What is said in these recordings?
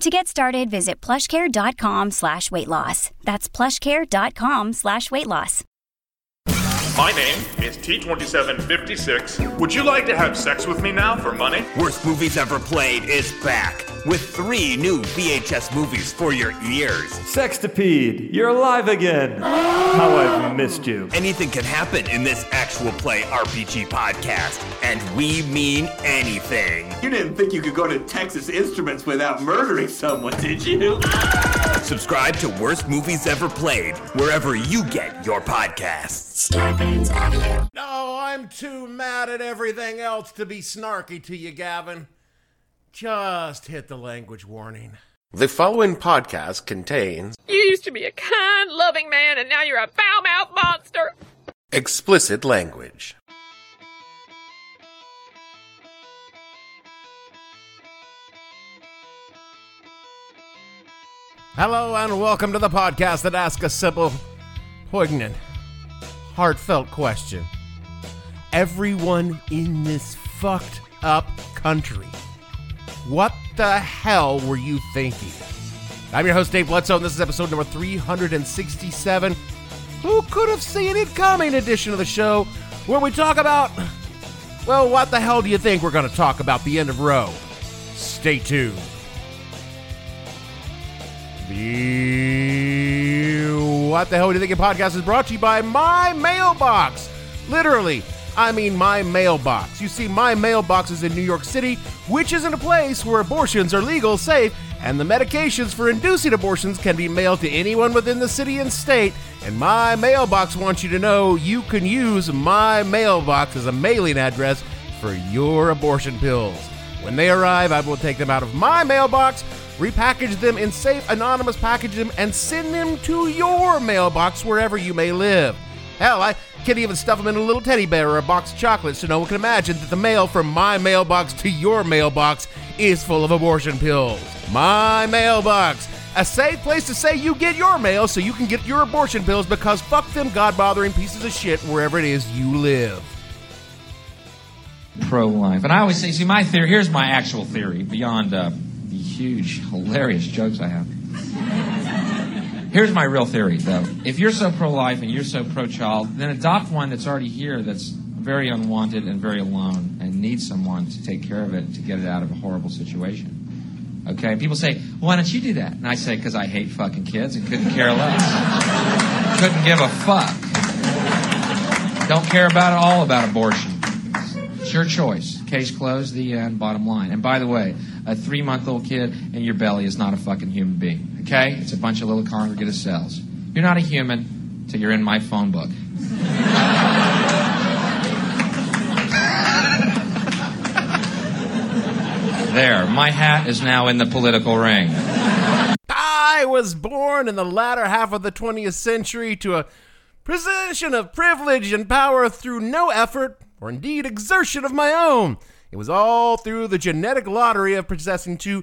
To get started, visit plushcare.com slash weight loss. That's plushcare.com slash weight loss. My name is T2756. Would you like to have sex with me now for money? Worst Movies Ever Played is back with three new VHS movies for your ears. Sextipede, you're alive again. How I've missed you. Anything can happen in this actual play RPG podcast, and we mean anything. You didn't think you could go to Texas Instruments without murdering someone, did you? Subscribe to Worst Movies Ever Played wherever you get your podcasts. No, I'm too mad at everything else to be snarky to you, Gavin. Just hit the language warning. The following podcast contains You used to be a kind, loving man, and now you're a foul mouthed monster. explicit language. Hello, and welcome to the podcast that asks a simple, poignant, heartfelt question. Everyone in this fucked up country, what the hell were you thinking? I'm your host, Dave Bledsoe, and this is episode number 367. Who could have seen it coming edition of the show, where we talk about, well, what the hell do you think we're going to talk about the end of Roe? Stay tuned. The What the Hell Do You Thinking podcast is brought to you by My Mailbox. Literally, I mean my mailbox. You see, my mailbox is in New York City, which isn't a place where abortions are legal, safe, and the medications for inducing abortions can be mailed to anyone within the city and state. And my mailbox wants you to know you can use my mailbox as a mailing address for your abortion pills. When they arrive, I will take them out of my mailbox, repackage them in safe, anonymous packaging, and send them to your mailbox wherever you may live. Hell, I can't even stuff them in a little teddy bear or a box of chocolates so no one can imagine that the mail from my mailbox to your mailbox is full of abortion pills. My mailbox. A safe place to say you get your mail so you can get your abortion pills because fuck them god bothering pieces of shit wherever it is you live. pro-life. And I always say, see, my theory, here's my actual theory, beyond uh, the huge, hilarious jokes I have. Here's my real theory, though. If you're so pro-life and you're so pro-child, then adopt one that's already here that's very unwanted and very alone and needs someone to take care of it to get it out of a horrible situation. Okay? And people say, why don't you do that? And I say, because I hate fucking kids and couldn't care less. couldn't give a fuck. Don't care about it all about abortion. It's your choice. Case closed, the end, bottom line. And by the way, a three month old kid in your belly is not a fucking human being. Okay? It's a bunch of little congregate of cells. You're not a human till you're in my phone book. there, my hat is now in the political ring. I was born in the latter half of the 20th century to a position of privilege and power through no effort or indeed exertion of my own. It was all through the genetic lottery of possessing two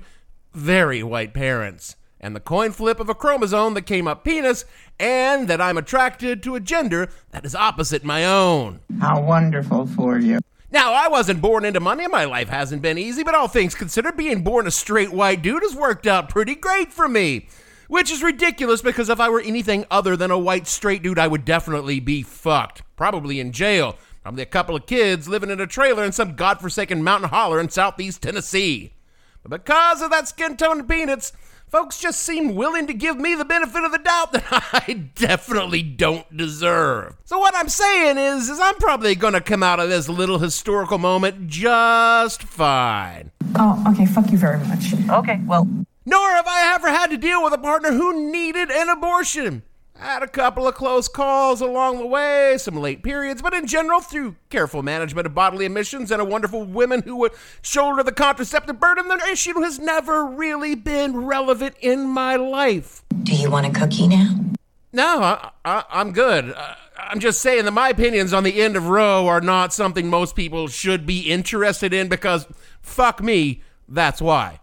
very white parents and the coin flip of a chromosome that came up penis and that I'm attracted to a gender that is opposite my own. How wonderful for you. Now, I wasn't born into money. and My life hasn't been easy, but all things considered, being born a straight white dude has worked out pretty great for me. Which is ridiculous because if I were anything other than a white straight dude, I would definitely be fucked. Probably in jail. Probably a couple of kids living in a trailer in some godforsaken mountain holler in southeast Tennessee. But because of that skin tone and peanuts, folks just seem willing to give me the benefit of the doubt that I definitely don't deserve. So what I'm saying is, is I'm probably gonna come out of this little historical moment just fine. Oh, okay. Fuck you very much. Okay, well. Nor have I ever had to deal with a partner who needed an abortion. Had a couple of close calls along the way, some late periods, but in general, through careful management of bodily emissions and a wonderful woman who would shoulder the contraceptive burden, the issue has never really been relevant in my life. Do you want a cookie now? No, I, I'm good. Uh, I'm just saying that my opinions on the end of Roe are not something most people should be interested in because, fuck me, that's why.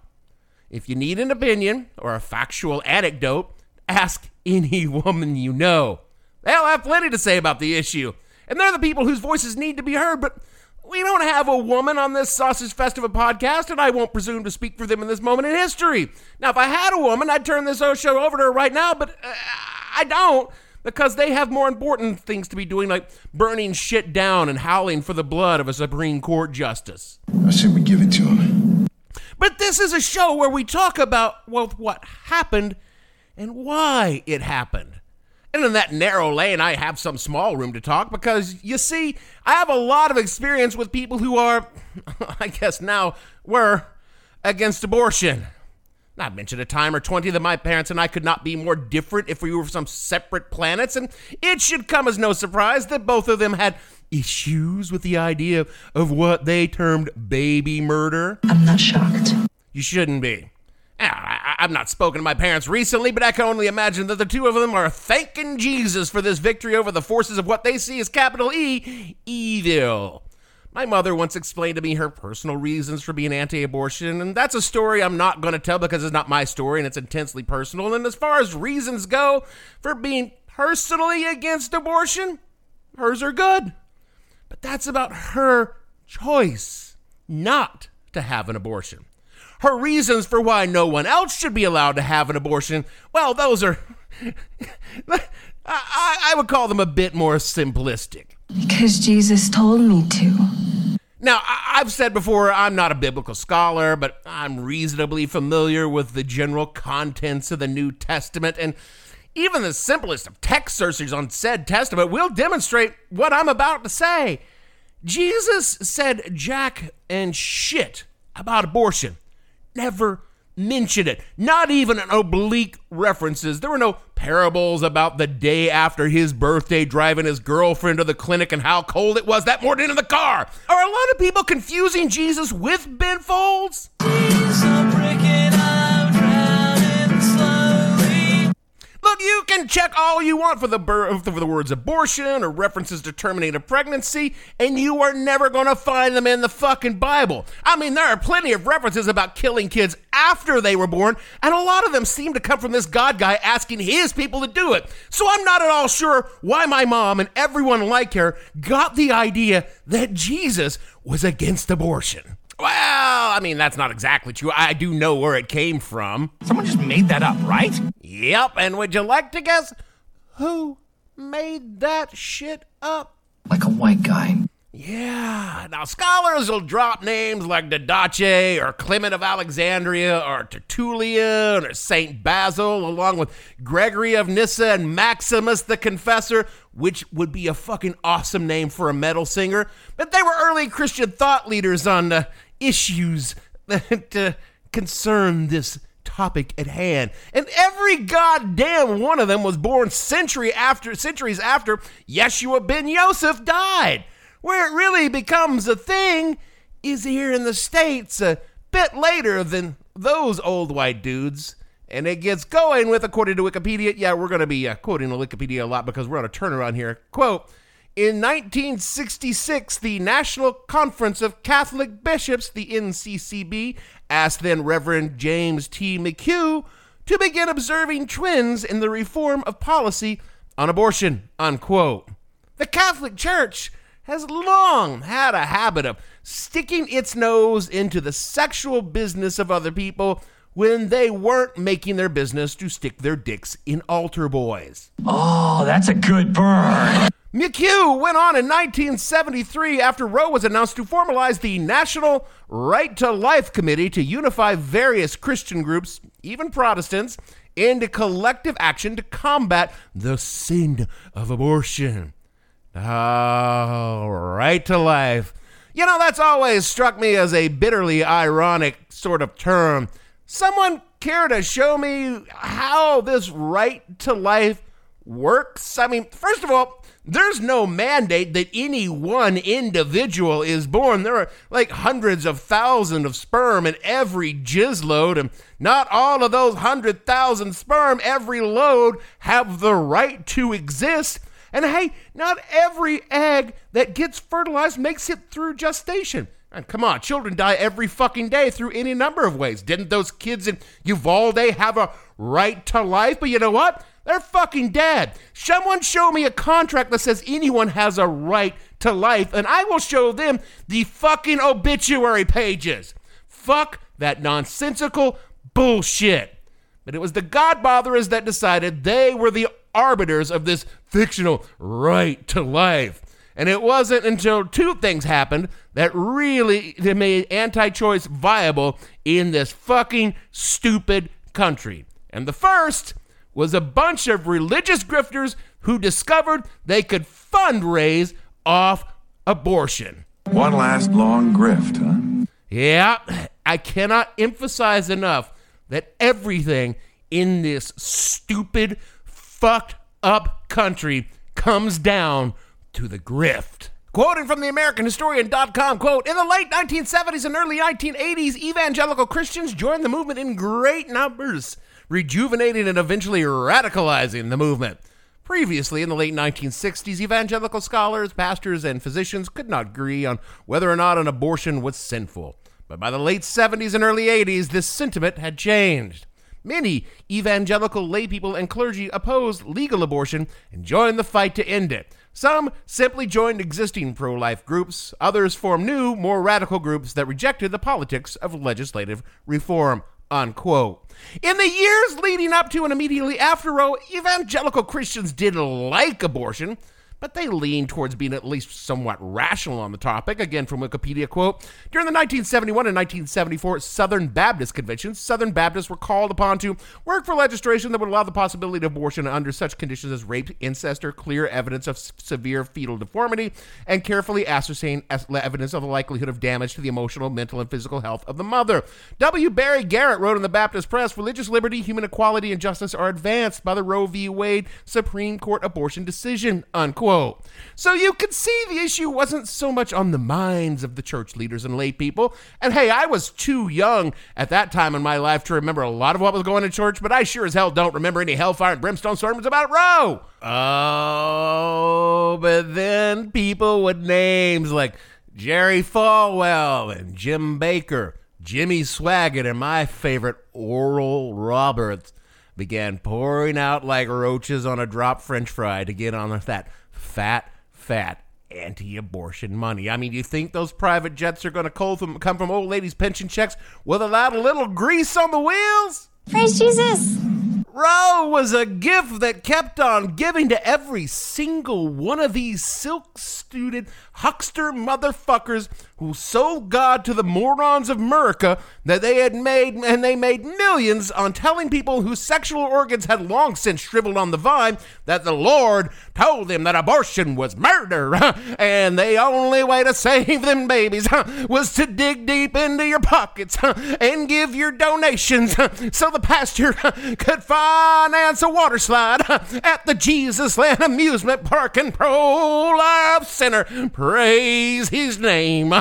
If you need an opinion or a factual anecdote, ask any woman you know. They'll have plenty to say about the issue. And they're the people whose voices need to be heard, but we don't have a woman on this Sausage Festival podcast, and I won't presume to speak for them in this moment in history. Now, if I had a woman, I'd turn this show over to her right now, but uh, I don't because they have more important things to be doing, like burning shit down and howling for the blood of a Supreme Court justice. I said we give it to him. But this is a show where we talk about well, what happened and why it happened. And in that narrow lane, I have some small room to talk because, you see, I have a lot of experience with people who are, I guess now, were against abortion. Not mention a time or 20 that my parents and I could not be more different if we were from some separate planets, and it should come as no surprise that both of them had issues with the idea of what they termed baby murder. I'm not shocked. You shouldn't be. I, have not spoken to my parents recently, but I can only imagine that the two of them are thanking Jesus for this victory over the forces of what they see as capital E evil. My mother once explained to me her personal reasons for being anti abortion, and that's a story I'm not going to tell because it's not my story and it's intensely personal. And as far as reasons go for being personally against abortion, hers are good. But that's about her choice not to have an abortion. Her reasons for why no one else should be allowed to have an abortion, well, those are. I, I would call them a bit more simplistic. Because Jesus told me to. Now, I've said before, I'm not a biblical scholar, but I'm reasonably familiar with the general contents of the New Testament, and even the simplest of text searches on said testament will demonstrate what I'm about to say. Jesus said jack and shit about abortion. Never mention it. Not even an oblique references. There were no parables about the day after his birthday driving his girlfriend to the clinic and how cold it was that morning in the car. Are a lot of people confusing Jesus with Ben Folds? Look, you can check all you want for the bur- for the words abortion or references to terminate a pregnancy, and you are never going to find them in the fucking Bible. I mean, there are plenty of references about killing kids after they were born, and a lot of them seem to come from this God guy asking his people to do it. So I'm not at all sure why my mom and everyone like her got the idea that Jesus was against abortion. Well, I mean, that's not exactly true. I do know where it came from. Someone just made that up, right? Yep, and would you like to guess who made that shit up? Like a white guy. Yeah. Now, scholars will drop names like Didache or Clement of Alexandria or Tertullian or St. Basil, along with Gregory of Nyssa and Maximus the Confessor, which would be a fucking awesome name for a metal singer. But they were early Christian thought leaders on uh, issues that uh, concern this topic at hand. And every goddamn one of them was born century after centuries after Yeshua ben Yosef died. Where it really becomes a thing is here in the States a bit later than those old white dudes. And it gets going with, according to Wikipedia, yeah, we're going to be uh, quoting the Wikipedia a lot because we're on a turnaround here. Quote, in 1966, the National Conference of Catholic Bishops, the NCCB, asked then Reverend James T. McHugh to begin observing trends in the reform of policy on abortion, unquote. The Catholic Church has long had a habit of sticking its nose into the sexual business of other people when they weren't making their business to stick their dicks in altar boys. Oh, that's a good burn. McHugh went on in 1973 after Roe was announced to formalize the National Right to Life Committee to unify various Christian groups, even Protestants, into collective action to combat the sin of abortion. Oh, right to life. You know, that's always struck me as a bitterly ironic sort of term. Someone care to show me how this right to life works? I mean, first of all, there's no mandate that any one individual is born. There are like hundreds of thousands of sperm in every jizz load, and not all of those hundred thousand sperm, every load, have the right to exist. And hey, not every egg that gets fertilized makes it through gestation. And come on, children die every fucking day through any number of ways. Didn't those kids in Uvalde have a right to life? But you know what? They're fucking dead. Someone show me a contract that says anyone has a right to life, and I will show them the fucking obituary pages. Fuck that nonsensical bullshit. But it was the Godbotherers that decided they were the arbiters of this fictional right to life. And it wasn't until two things happened that really made anti choice viable in this fucking stupid country. And the first was a bunch of religious grifters who discovered they could fundraise off abortion. One last long grift, huh? Yeah, I cannot emphasize enough that everything in this stupid, fucked up country comes down to the grift. Quoting from the AmericanHistorian.com, quote, In the late 1970s and early 1980s, evangelical Christians joined the movement in great numbers rejuvenating and eventually radicalizing the movement. Previously, in the late 1960s, evangelical scholars, pastors, and physicians could not agree on whether or not an abortion was sinful. But by the late 70s and early 80s, this sentiment had changed. Many evangelical laypeople and clergy opposed legal abortion and joined the fight to end it. Some simply joined existing pro life groups, others formed new, more radical groups that rejected the politics of legislative reform unquote. In the years leading up to and immediately after Roe, evangelical Christians didn't like abortion, but they leaned towards being at least somewhat rational on the topic. Again, from Wikipedia quote During the 1971 and 1974 Southern Baptist conventions, Southern Baptists were called upon to work for legislation that would allow the possibility of abortion under such conditions as rape, incest, or clear evidence of s- severe fetal deformity, and carefully ascertain as- evidence of the likelihood of damage to the emotional, mental, and physical health of the mother. W. Barry Garrett wrote in the Baptist Press Religious liberty, human equality, and justice are advanced by the Roe v. Wade Supreme Court abortion decision. Unquote. So you could see the issue wasn't so much on the minds of the church leaders and lay people. And hey, I was too young at that time in my life to remember a lot of what was going in church, but I sure as hell don't remember any hellfire and brimstone sermons about Roe. Oh, but then people with names like Jerry Falwell and Jim Bakker, Jimmy Swaggart, and my favorite Oral Roberts began pouring out like roaches on a drop french fry to get on that fat, fat anti-abortion money. I mean, you think those private jets are going to come from old ladies' pension checks without a little grease on the wheels? Praise Jesus! Roe was a gift that kept on giving to every single one of these silk-suited huckster motherfuckers who sold God to the morons of America that they had made, and they made millions on telling people whose sexual organs had long since shriveled on the vine that the Lord told them that abortion was murder, and the only way to save them babies was to dig deep into your pockets and give your donations so the pastor could finance a water slide at the Jesus Land Amusement Park and Pro Life Center. Praise his name.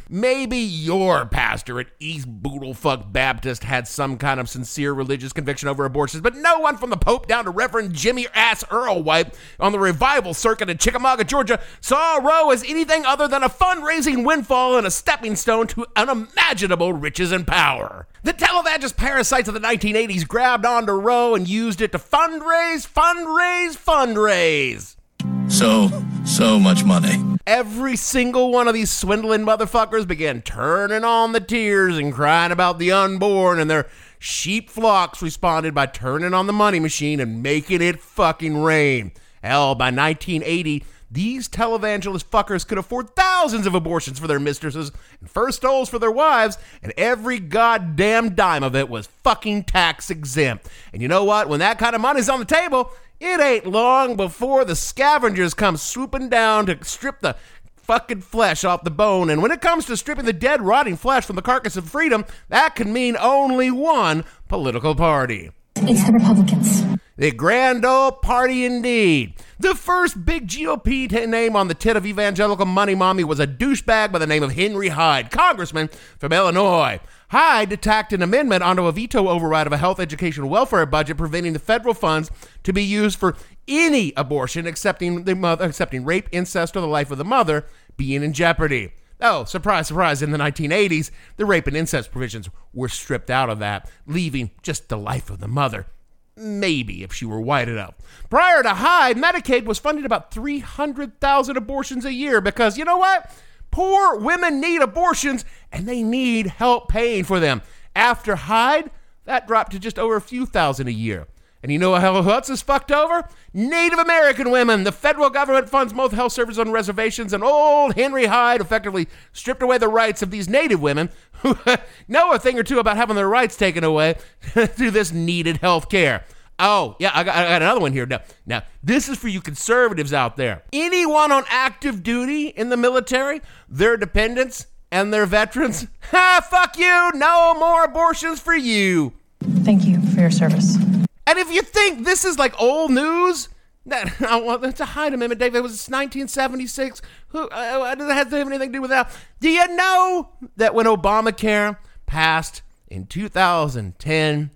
Maybe your pastor at East Boodlefuck Baptist had some kind of sincere religious conviction over abortions, but no one from the Pope down to Reverend Jimmy Ass Earl White on the revival circuit in Chickamauga, Georgia, saw Roe as anything other than a fundraising windfall and a stepping stone to unimaginable riches and power. The televangelist parasites of the 1980s grabbed onto Roe and used it to fundraise, fundraise, fundraise. So, so much money. Every single one of these swindling motherfuckers began turning on the tears and crying about the unborn, and their sheep flocks responded by turning on the money machine and making it fucking rain. Hell, by 1980, these televangelist fuckers could afford thousands of abortions for their mistresses and first stoles for their wives, and every goddamn dime of it was fucking tax exempt. And you know what? When that kind of money's on the table, it ain't long before the scavengers come swooping down to strip the fucking flesh off the bone. And when it comes to stripping the dead, rotting flesh from the carcass of freedom, that can mean only one political party. It's the Republicans. The grand old party indeed. The first big GOP name on the tit of evangelical money mommy was a douchebag by the name of Henry Hyde, congressman from Illinois. Hyde attacked an amendment onto a veto override of a health, education, welfare budget, preventing the federal funds to be used for any abortion, excepting the mother, excepting rape, incest, or the life of the mother being in jeopardy. Oh, surprise, surprise, in the 1980s, the rape and incest provisions were stripped out of that, leaving just the life of the mother. Maybe if she were white enough. Prior to Hyde, Medicaid was funding about 300,000 abortions a year because you know what? Poor women need abortions and they need help paying for them. After Hyde, that dropped to just over a few thousand a year. And you know how else is fucked over? Native American women. The federal government funds most health services on reservations, and old Henry Hyde effectively stripped away the rights of these native women who know a thing or two about having their rights taken away through this needed health care. Oh, yeah, I got, I got another one here. Now, now, this is for you conservatives out there. Anyone on active duty in the military, their dependents, and their veterans, ha, fuck you, no more abortions for you. Thank you for your service. And if you think this is like old news, that i it's a Hyde Amendment, David. It was 1976. Who uh, does have to have anything to do with that? Do you know that when Obamacare passed in 2010,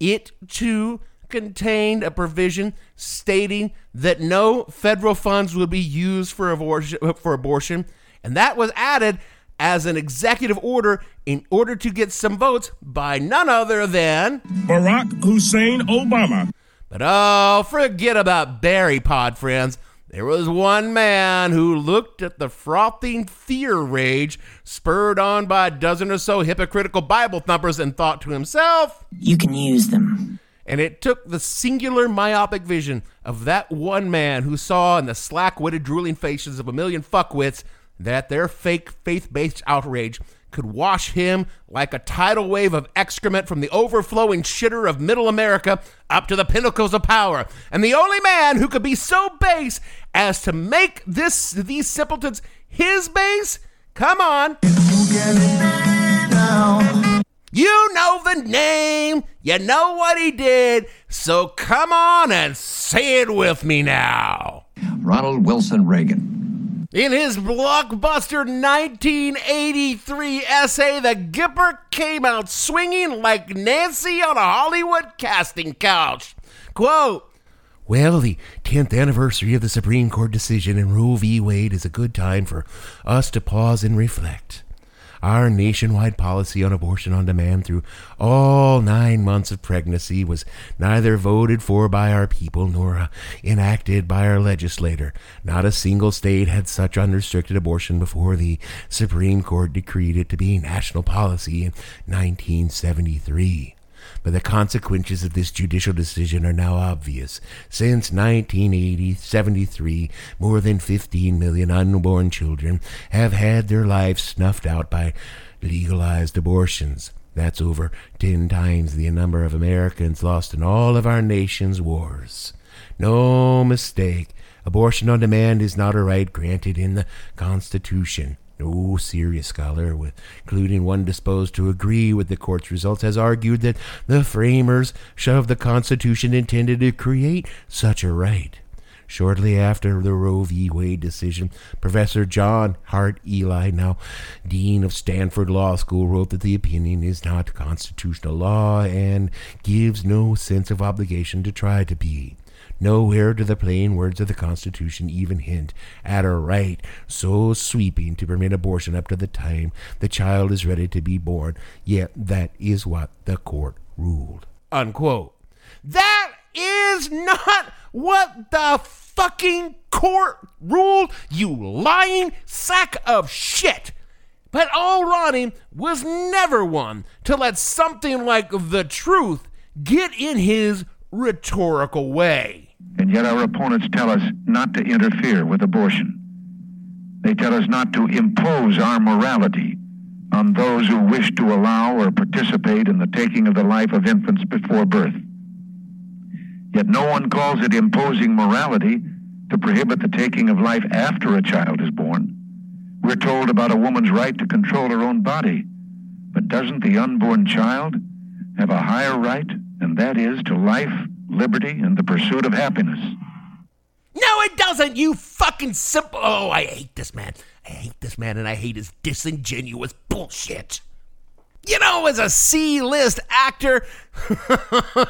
it too contained a provision stating that no federal funds would be used for abortion, for abortion, and that was added as an executive order in order to get some votes by none other than Barack Hussein Obama. But oh, forget about Barry Pod, friends. There was one man who looked at the frothing fear rage spurred on by a dozen or so hypocritical Bible thumpers and thought to himself, You can use them. And it took the singular myopic vision of that one man who saw in the slack witted, drooling faces of a million fuckwits that their fake faith based outrage could wash him like a tidal wave of excrement from the overflowing shitter of middle America up to the pinnacles of power. And the only man who could be so base as to make this these simpletons his base, come on. You know the name, you know what he did, so come on and say it with me now. Ronald Wilson Reagan. In his blockbuster 1983 essay, the Gipper came out swinging like Nancy on a Hollywood casting couch. Quote, well, the 10th anniversary of the Supreme Court decision in Roe v. Wade is a good time for us to pause and reflect. Our nationwide policy on abortion on demand through all nine months of pregnancy was neither voted for by our people nor uh, enacted by our legislator. Not a single state had such unrestricted abortion before the Supreme Court decreed it to be national policy in 1973 but the consequences of this judicial decision are now obvious. Since 1980 73, more than 15 million unborn children have had their lives snuffed out by legalized abortions. That's over 10 times the number of Americans lost in all of our nation's wars. No mistake, abortion on demand is not a right granted in the Constitution. No serious scholar, including one disposed to agree with the court's results, has argued that the framers of the Constitution intended to create such a right. Shortly after the Roe v. Wade decision, Professor John Hart Ely, now Dean of Stanford Law School, wrote that the opinion is not constitutional law and gives no sense of obligation to try to be. Nowhere do the plain words of the Constitution even hint at a right so sweeping to permit abortion up to the time the child is ready to be born, yet that is what the court ruled. Unquote. That is not what the fucking court ruled, you lying sack of shit. But old Ronnie was never one to let something like the truth get in his rhetorical way. And yet our opponents tell us not to interfere with abortion. They tell us not to impose our morality on those who wish to allow or participate in the taking of the life of infants before birth. Yet no one calls it imposing morality to prohibit the taking of life after a child is born. We're told about a woman's right to control her own body, but doesn't the unborn child have a higher right, and that is to life, liberty, and the pursuit of happiness. No, it doesn't, you fucking simple. Oh, I hate this man. I hate this man, and I hate his disingenuous bullshit. You know, as a C list actor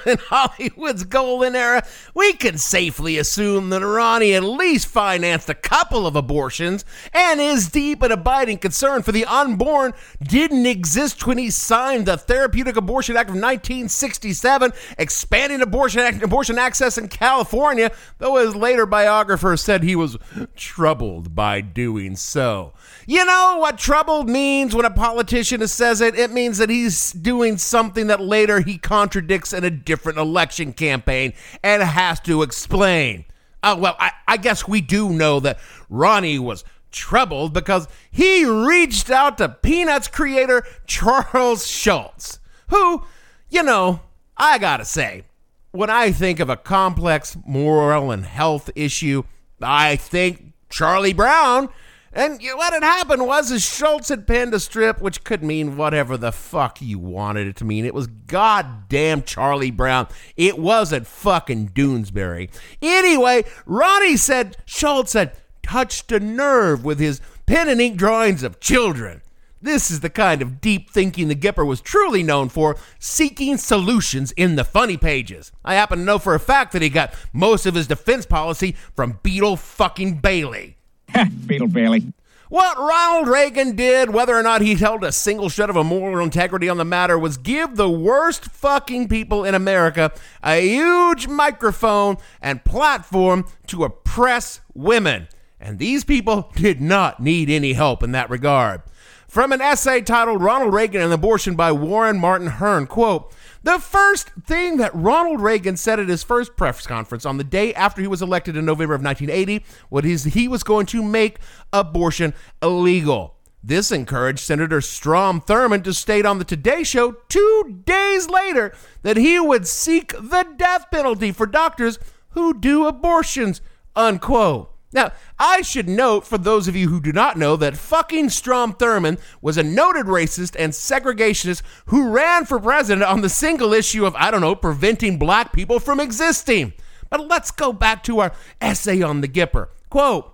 in Hollywood's golden era, we can safely assume that Ronnie at least financed a couple of abortions, and his deep and abiding concern for the unborn didn't exist when he signed the Therapeutic Abortion Act of 1967, expanding abortion, abortion access in California, though his later biographer said he was troubled by doing so. You know what troubled means when a politician says it? It means that he's doing something that later he contradicts in a different election campaign and has to explain. Oh, well, I, I guess we do know that Ronnie was troubled because he reached out to Peanuts creator Charles Schulz, who, you know, I gotta say, when I think of a complex moral and health issue, I think Charlie Brown. And what had happened was is Schulz had penned a strip which could mean whatever the fuck you wanted it to mean. It was goddamn Charlie Brown. It wasn't fucking Doonesbury. Anyway, Ronnie said Schulz had touched a nerve with his pen and ink drawings of children. This is the kind of deep thinking the Gipper was truly known for, seeking solutions in the funny pages. I happen to know for a fact that he got most of his defense policy from Beetle fucking Bailey. Beetle Bailey. What Ronald Reagan did, whether or not he held a single shred of a moral integrity on the matter, was give the worst fucking people in America a huge microphone and platform to oppress women. And these people did not need any help in that regard. From an essay titled Ronald Reagan and Abortion by Warren Martin Hern, quote, the first thing that Ronald Reagan said at his first press conference on the day after he was elected in November of 1980 was he was going to make abortion illegal. This encouraged Senator Strom Thurmond to state on the Today Show two days later that he would seek the death penalty for doctors who do abortions, unquote. Now, I should note for those of you who do not know that fucking Strom Thurmond was a noted racist and segregationist who ran for president on the single issue of, I don't know, preventing black people from existing. But let's go back to our essay on the Gipper. Quote,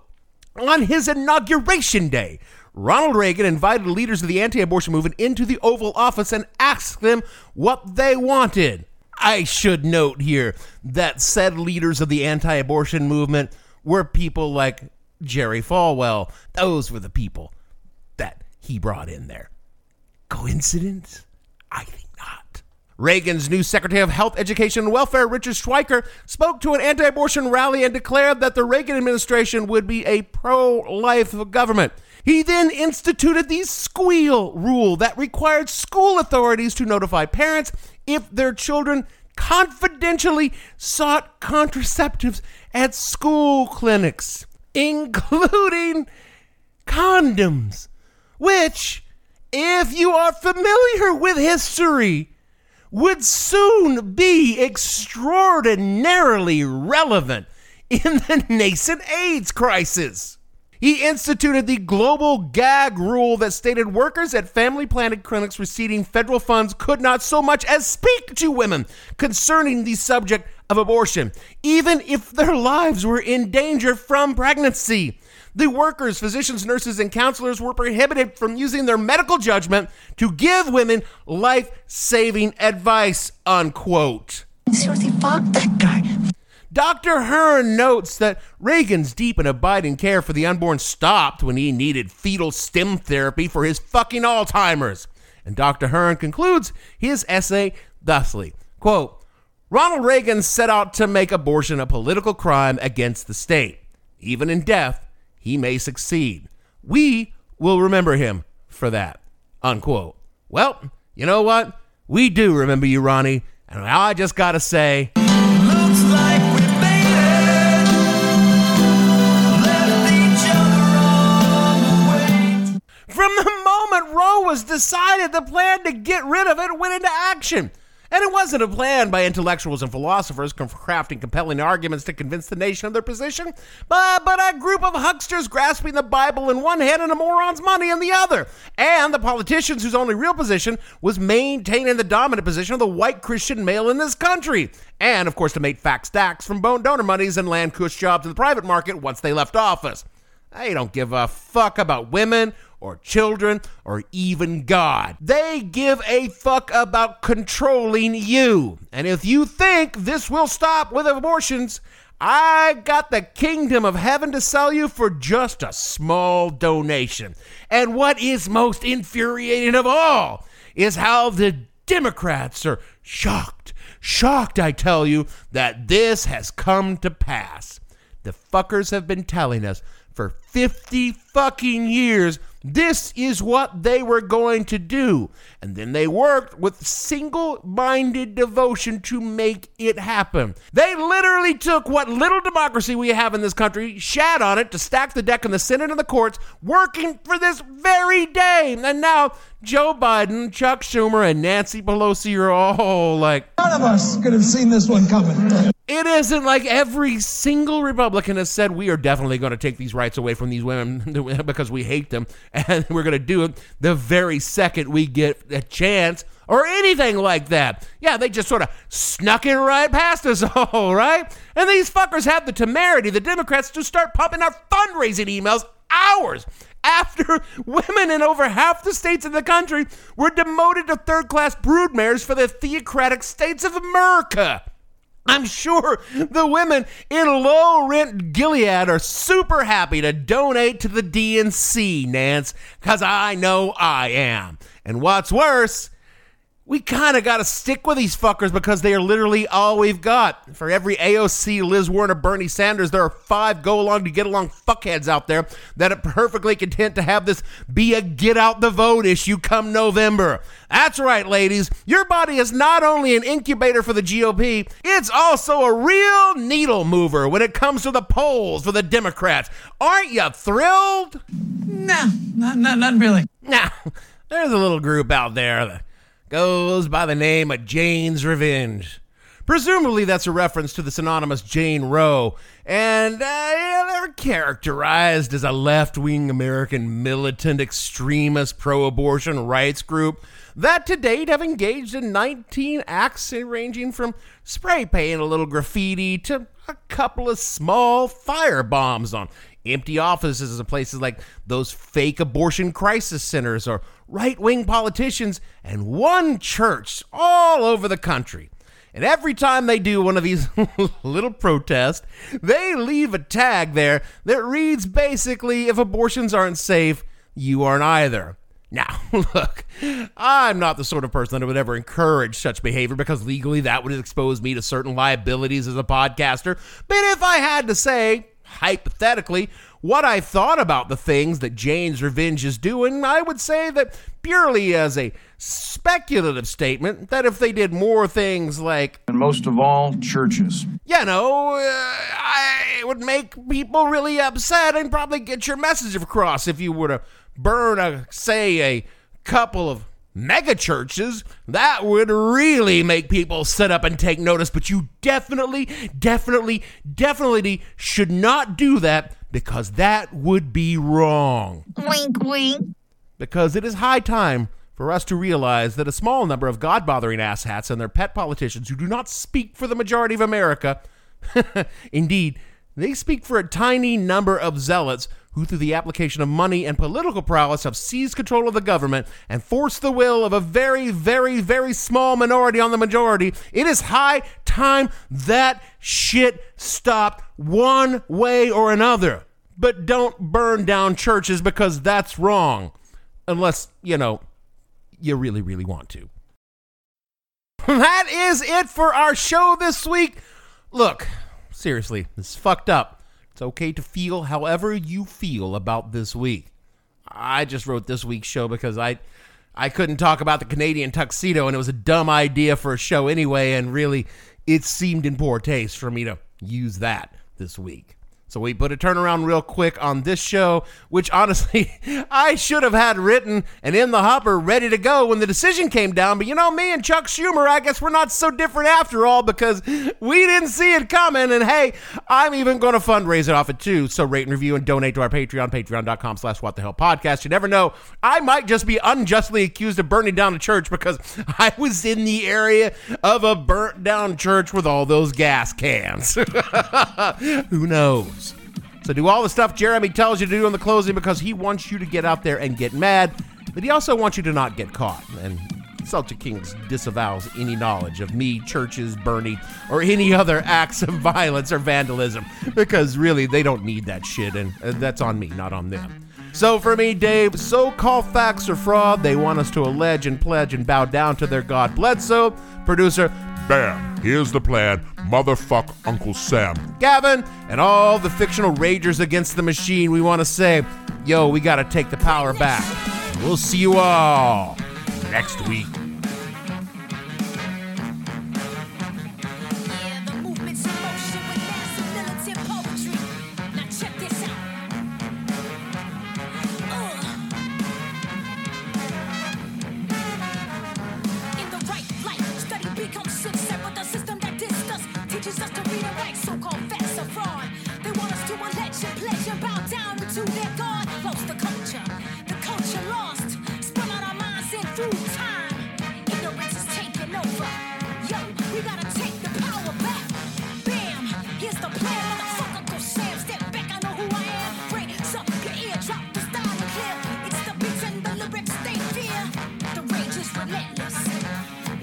on his inauguration day, Ronald Reagan invited leaders of the anti abortion movement into the Oval Office and asked them what they wanted. I should note here that said leaders of the anti abortion movement were people like Jerry Falwell. Those were the people that he brought in there. Coincidence? I think not. Reagan's new Secretary of Health, Education, and Welfare, Richard Schweiker, spoke to an anti abortion rally and declared that the Reagan administration would be a pro life government. He then instituted the squeal rule that required school authorities to notify parents if their children confidentially sought contraceptives at school clinics, including condoms, which, if you are familiar with history, would soon be extraordinarily relevant in the nascent AIDS crisis. He instituted the global gag rule that stated workers at family planning clinics receiving federal funds could not so much as speak to women concerning the subject of abortion, even if their lives were in danger from pregnancy. The workers, physicians, nurses, and counselors were prohibited from using their medical judgment to give women life saving advice. Unquote. Seriously, fuck that guy. Dr. Hern notes that Reagan's deep and abiding care for the unborn stopped when he needed fetal stem therapy for his fucking Alzheimer's. And Dr. Hern concludes his essay thusly quote, Ronald Reagan set out to make abortion a political crime against the state. Even in death, he may succeed. We will remember him for that. Unquote. Well, you know what? We do remember you, Ronnie. And I just gotta say. From the moment Roe was decided, the plan to get rid of it went into action. And it wasn't a plan by intellectuals and philosophers crafting compelling arguments to convince the nation of their position, but, but a group of hucksters grasping the Bible in one hand and a moron's money in the other. And the politicians whose only real position was maintaining the dominant position of the white Christian male in this country. And, of course, to make fat stacks from bone donor monies and land cush jobs in the private market once they left office. They don't give a fuck about women or children or even God. They give a fuck about controlling you. And if you think this will stop with abortions, I got the kingdom of heaven to sell you for just a small donation. And what is most infuriating of all is how the Democrats are shocked, shocked, I tell you, that this has come to pass. The fuckers have been telling us for 50 fucking years this is what they were going to do. And then they worked with single minded devotion to make it happen. They literally took what little democracy we have in this country, shat on it to stack the deck in the Senate and the courts, working for this very day. And now Joe Biden, Chuck Schumer, and Nancy Pelosi are all like, None of us could have seen this one coming. It isn't like every single Republican has said we are definitely going to take these rights away from these women because we hate them, and we're going to do it the very second we get a chance or anything like that. Yeah, they just sort of snuck it right past us all, right? And these fuckers have the temerity, the Democrats, to start pumping out fundraising emails hours after women in over half the states in the country were demoted to third class broodmares for the theocratic states of America. I'm sure the women in low rent Gilead are super happy to donate to the DNC, Nance, because I know I am. And what's worse, we kind of got to stick with these fuckers because they are literally all we've got. For every AOC, Liz Warren, or Bernie Sanders, there are five go along to get along fuckheads out there that are perfectly content to have this be a get out the vote issue come November. That's right, ladies. Your body is not only an incubator for the GOP, it's also a real needle mover when it comes to the polls for the Democrats. Aren't you thrilled? No, not, not, not really. Now, there's a little group out there that goes by the name of Jane's Revenge. Presumably, that's a reference to the synonymous Jane Roe, and uh, they're characterized as a left wing American militant extremist pro abortion rights group that to date have engaged in 19 acts ranging from spray painting a little graffiti to a couple of small fire bombs on empty offices in places like those fake abortion crisis centers or right wing politicians and one church all over the country. And every time they do one of these little protests, they leave a tag there that reads basically if abortions aren't safe, you aren't either. Now, look, I'm not the sort of person that would ever encourage such behavior because legally that would expose me to certain liabilities as a podcaster. But if I had to say, hypothetically, what I thought about the things that Jane's Revenge is doing, I would say that purely as a speculative statement, that if they did more things like. And most of all, churches. You know, uh, I, it would make people really upset and probably get your message across if you were to burn, a, say, a couple of mega churches, that would really make people sit up and take notice. But you definitely, definitely, definitely should not do that because that would be wrong. Wink, wink. Because it is high time for us to realize that a small number of God bothering asshats and their pet politicians who do not speak for the majority of America, indeed, they speak for a tiny number of zealots who, through the application of money and political prowess, have seized control of the government and forced the will of a very, very, very small minority on the majority. It is high time that shit stopped one way or another. But don't burn down churches because that's wrong. Unless, you know, you really, really want to. That is it for our show this week. Look, seriously, this is fucked up. It's okay to feel however you feel about this week. I just wrote this week's show because I I couldn't talk about the Canadian tuxedo and it was a dumb idea for a show anyway and really it seemed in poor taste for me to use that this week. So we put a turnaround real quick on this show, which honestly I should have had written and in the hopper ready to go when the decision came down. But you know, me and Chuck Schumer, I guess we're not so different after all because we didn't see it coming. And hey, I'm even going to fundraise it off it too. So rate and review and donate to our Patreon, patreon.com slash what the hell podcast. You never know. I might just be unjustly accused of burning down a church because I was in the area of a burnt down church with all those gas cans. Who knows? So do all the stuff Jeremy tells you to do in the closing because he wants you to get out there and get mad, but he also wants you to not get caught. And Celtic Kings disavows any knowledge of me, churches Bernie, or any other acts of violence or vandalism because really they don't need that shit, and uh, that's on me, not on them. So for me, Dave, so-called facts are fraud. They want us to allege and pledge and bow down to their god Bledsoe. Producer, Bam! Here's the plan. Motherfuck Uncle Sam. Gavin, and all the fictional ragers against the machine, we want to say, yo, we got to take the power back. We'll see you all next week.